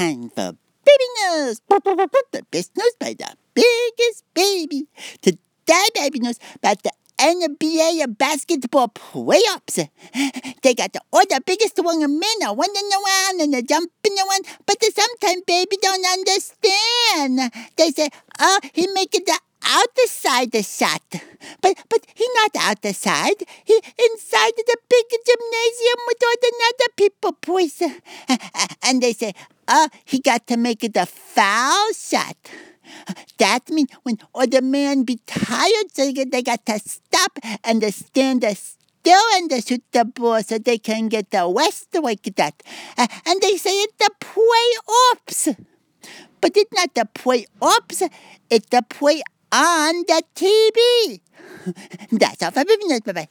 time for baby news. The best news by the biggest baby. Today, baby news about the NBA basketball playoffs. They got the, all the biggest one men are running around and they're jumping around, but sometimes baby don't understand. They say, oh, he make it the outside the shot. But but he not outside. He inside the big gymnasium with people, boys. Uh, uh, uh, and they say, oh, he got to make it a foul shot. That means when other man be tired, so they got to stop and stand still and they shoot the ball so they can get the west like that. And they say it's the playoffs. But it's not the playoffs, it's the play on the TV. That's all for business. Bye bye.